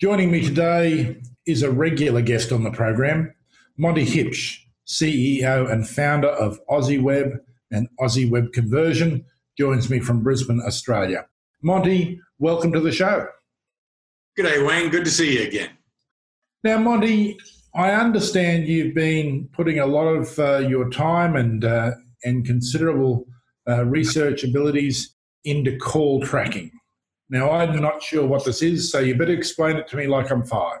Joining me today is a regular guest on the program, Monty Hipsch, CEO and founder of Aussie Web and Aussie Web Conversion, joins me from Brisbane, Australia. Monty, welcome to the show. Good day, Wayne. Good to see you again. Now, Monty, I understand you've been putting a lot of uh, your time and uh, and considerable uh, research abilities into call tracking. Now, I'm not sure what this is, so you better explain it to me like I'm five.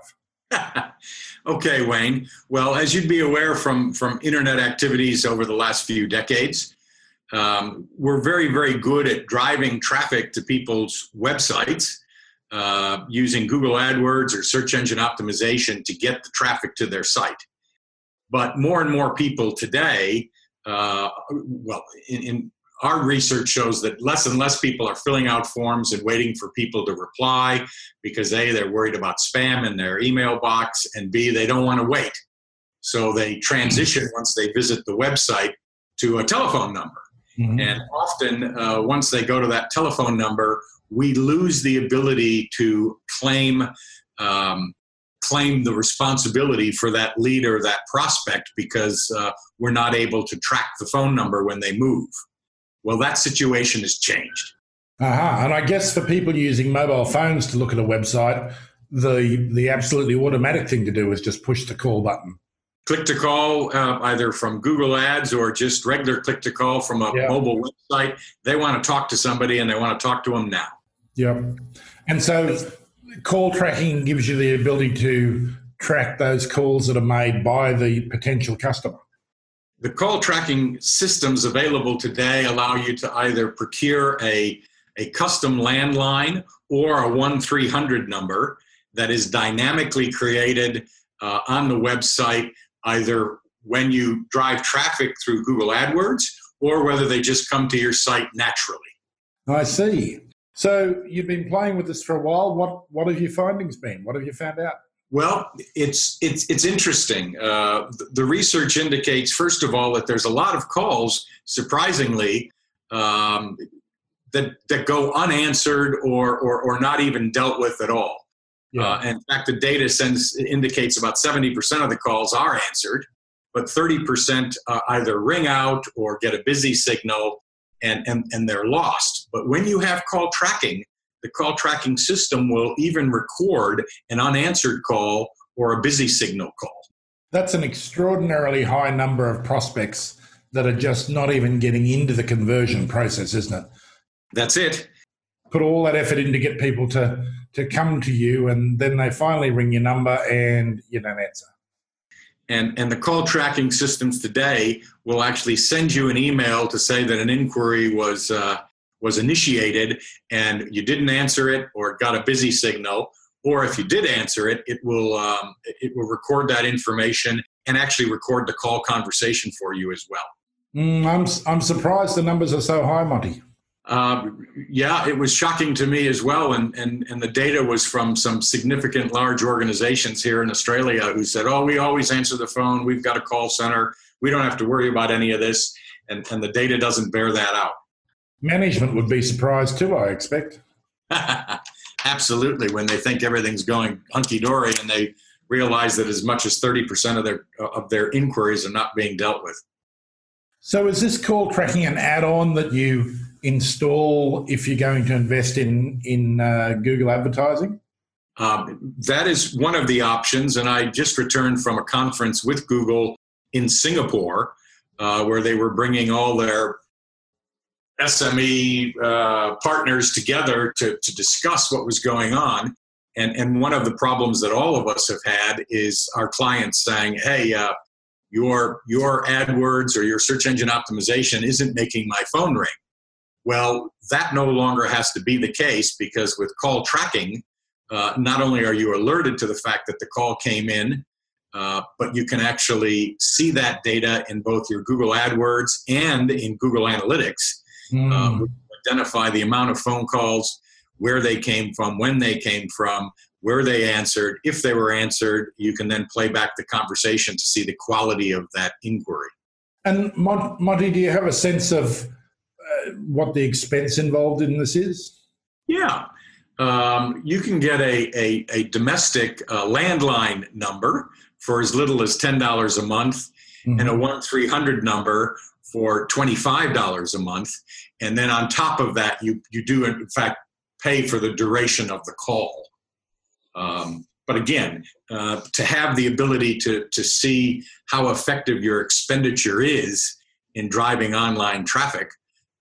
okay, Wayne. Well, as you'd be aware from, from internet activities over the last few decades, um, we're very, very good at driving traffic to people's websites uh, using Google AdWords or search engine optimization to get the traffic to their site. But more and more people today, uh, well, in, in our research shows that less and less people are filling out forms and waiting for people to reply because A, they're worried about spam in their email box, and B, they don't want to wait. So they transition once they visit the website to a telephone number. Mm-hmm. And often, uh, once they go to that telephone number, we lose the ability to claim um, claim the responsibility for that lead or that prospect because uh, we're not able to track the phone number when they move. Well, that situation has changed. Uh-huh. And I guess for people using mobile phones to look at a website, the the absolutely automatic thing to do is just push the call button. Click to call, uh, either from Google Ads or just regular click to call from a yeah. mobile website. They want to talk to somebody and they want to talk to them now. Yep. And so call tracking gives you the ability to track those calls that are made by the potential customer. The call tracking systems available today allow you to either procure a, a custom landline or a 1 300 number that is dynamically created uh, on the website, either when you drive traffic through Google AdWords or whether they just come to your site naturally. I see. So you've been playing with this for a while. What what have your findings been? What have you found out? Well, it's it's it's interesting. Uh, the, research indicates, first of all, that there's a lot of calls, surprisingly, um, that that go unanswered or, or or not even dealt with at all. Yeah. Uh, in fact, the data sends indicates about 70% of the calls are answered, but 30% uh, either ring out or get a busy signal, and and and they're lost. But when you have call tracking, the call tracking system will even record an unanswered call or a busy signal call. That's an extraordinarily high number of prospects that are just not even getting into the conversion process, isn't it? That's it. Put all that effort in to get people to, to come to you, and then they finally ring your number and you don't answer. And, and the call tracking systems today will actually send you an email to say that an inquiry was uh, was initiated and you didn't answer it or got a busy signal, or if you did answer it, it will um, it will record that information and actually record the call conversation for you as well. Mm, I'm I'm surprised the numbers are so high, Monty. Uh, yeah, it was shocking to me as well, and, and and the data was from some significant large organizations here in Australia who said, "Oh, we always answer the phone. We've got a call center. We don't have to worry about any of this," and and the data doesn't bear that out. Management would be surprised too, I expect. Absolutely, when they think everything's going hunky dory and they realize that as much as 30% of their of their inquiries are not being dealt with. So is this call tracking an add-on that you install if you're going to invest in in uh, Google advertising? Um, that is one of the options, and I just returned from a conference with Google in Singapore, uh, where they were bringing all their SME uh, partners together to, to discuss what was going on. And, and one of the problems that all of us have had is our clients saying, hey, uh, your, your AdWords or your search engine optimization isn't making my phone ring. Well, that no longer has to be the case because with call tracking, uh, not only are you alerted to the fact that the call came in, uh, but you can actually see that data in both your Google AdWords and in Google Analytics mm. um, identify the amount of phone calls, where they came from, when they came from, where they answered. If they were answered, you can then play back the conversation to see the quality of that inquiry. And Monty, do you have a sense of uh, what the expense involved in this is? Yeah. um, you can get a, a, a domestic uh, landline number for as little as $10 a month mm-hmm. and a 1 300 number for $25 a month. And then on top of that, you, you do, in fact, pay for the duration of the call. Um, but again, uh, to have the ability to, to see how effective your expenditure is in driving online traffic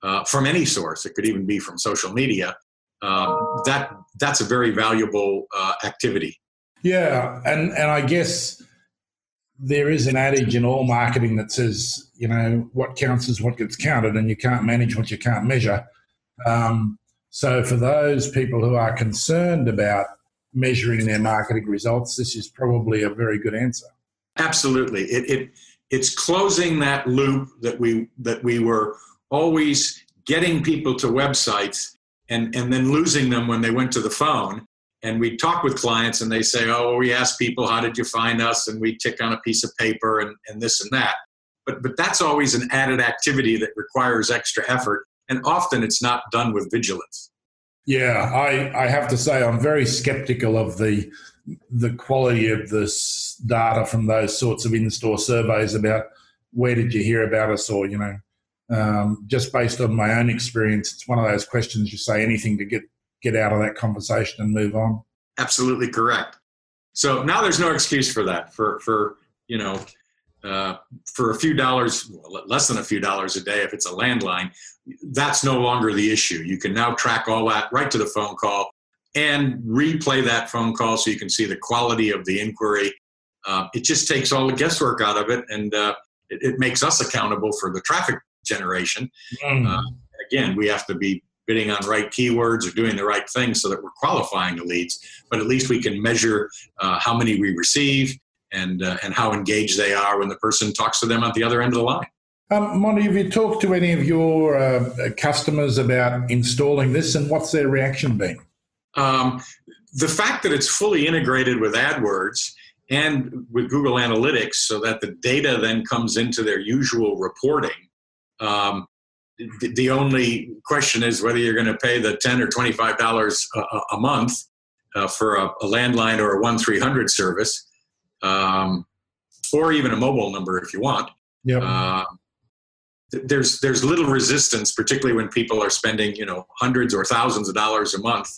uh, from any source, it could even be from social media, um, that that's a very valuable uh, activity. Yeah, and and I guess there is an adage in all marketing that says, you know, what counts is what gets counted, and you can't manage what you can't measure. Um, so, for those people who are concerned about measuring their marketing results, this is probably a very good answer. Absolutely, it, it it's closing that loop that we that we were always getting people to websites and and then losing them when they went to the phone and we talk with clients and they say oh we ask people how did you find us? And we tick on a piece of paper and, and this and that. But but that's always an added activity that requires extra effort. And often it's not done with vigilance. Yeah i i have to say i'm very skeptical of the the quality of this data from those sorts of in-store surveys about where did you hear about us or you know um, just based on my own experience, it's one of those questions you say anything to get get out of that conversation and move on. Absolutely correct. So now there's no excuse for that. For for you know, uh, for a few dollars, less than a few dollars a day, if it's a landline, that's no longer the issue. You can now track all that right to the phone call and replay that phone call so you can see the quality of the inquiry. Uh, it just takes all the guesswork out of it, and uh, it, it, makes us accountable for the traffic generation. Mm. Uh, again, we have to be bidding on right keywords or doing the right thing so that we're qualifying the leads. But at least we can measure uh, how many we receive and uh, and how engaged they are when the person talks to them at the other end of the line. Um, Monty, have you talked to any of your uh, customers about installing this, and what's their reaction been? Um, the fact that it's fully integrated with AdWords and with Google Analytics, so that the data then comes into their usual reporting um, the, only question is whether you're going to pay the 10 or $25 a, a month uh, for a, a, landline or a 1-300 service, um, or even a mobile number if you want. Yep. Uh, there's there's little resistance, particularly when people are spending you know hundreds or thousands of dollars a month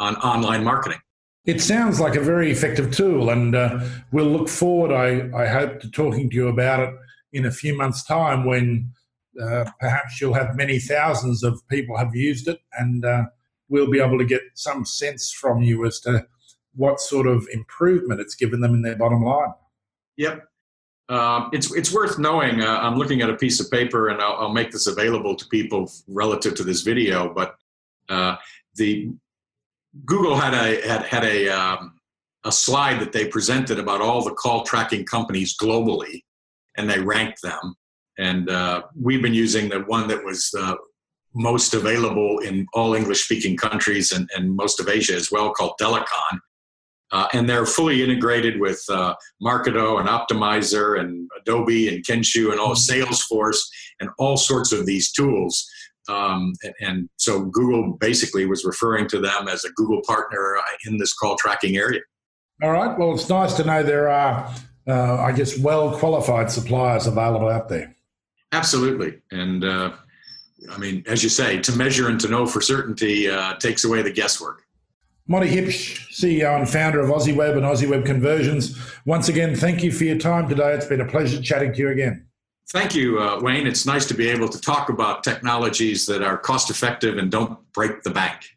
on online marketing. It sounds like a very effective tool, and uh, we'll look forward. I, I hope to talking to you about it in a few months' time when perhaps you'll have many thousands of people have used it, and uh, we'll be able to get some sense from you as to what sort of improvement it's given them in their bottom line. Yep. Um, it's it's worth knowing. Uh, I'm looking at a piece of paper, and I'll, I'll, make this available to people relative to this video. But uh, the Google had a had had a um, a slide that they presented about all the call tracking companies globally, and they ranked them and uh, we've been using the one that was uh, most available in all English speaking countries and, and, most of Asia as well, called Delacon. Uh, and they're fully integrated with uh, Marketo and Optimizer and Adobe and Kenshoo and all Salesforce and all sorts of these tools. Um, and, and, so Google basically was referring to them as a Google partner uh, in this call tracking area. All right. Well, it's nice to know there are, uh, I guess, well qualified suppliers available out there. Absolutely. And uh, I mean, as you say, to measure and to know for certainty uh, takes away the guesswork. Monty Hipsch, CEO and founder of AussieWeb and AussieWeb Conversions. Once again, thank you for your time today. It's been a pleasure chatting to you again. Thank you, uh, Wayne. It's nice to be able to talk about technologies that are cost effective and don't break the bank.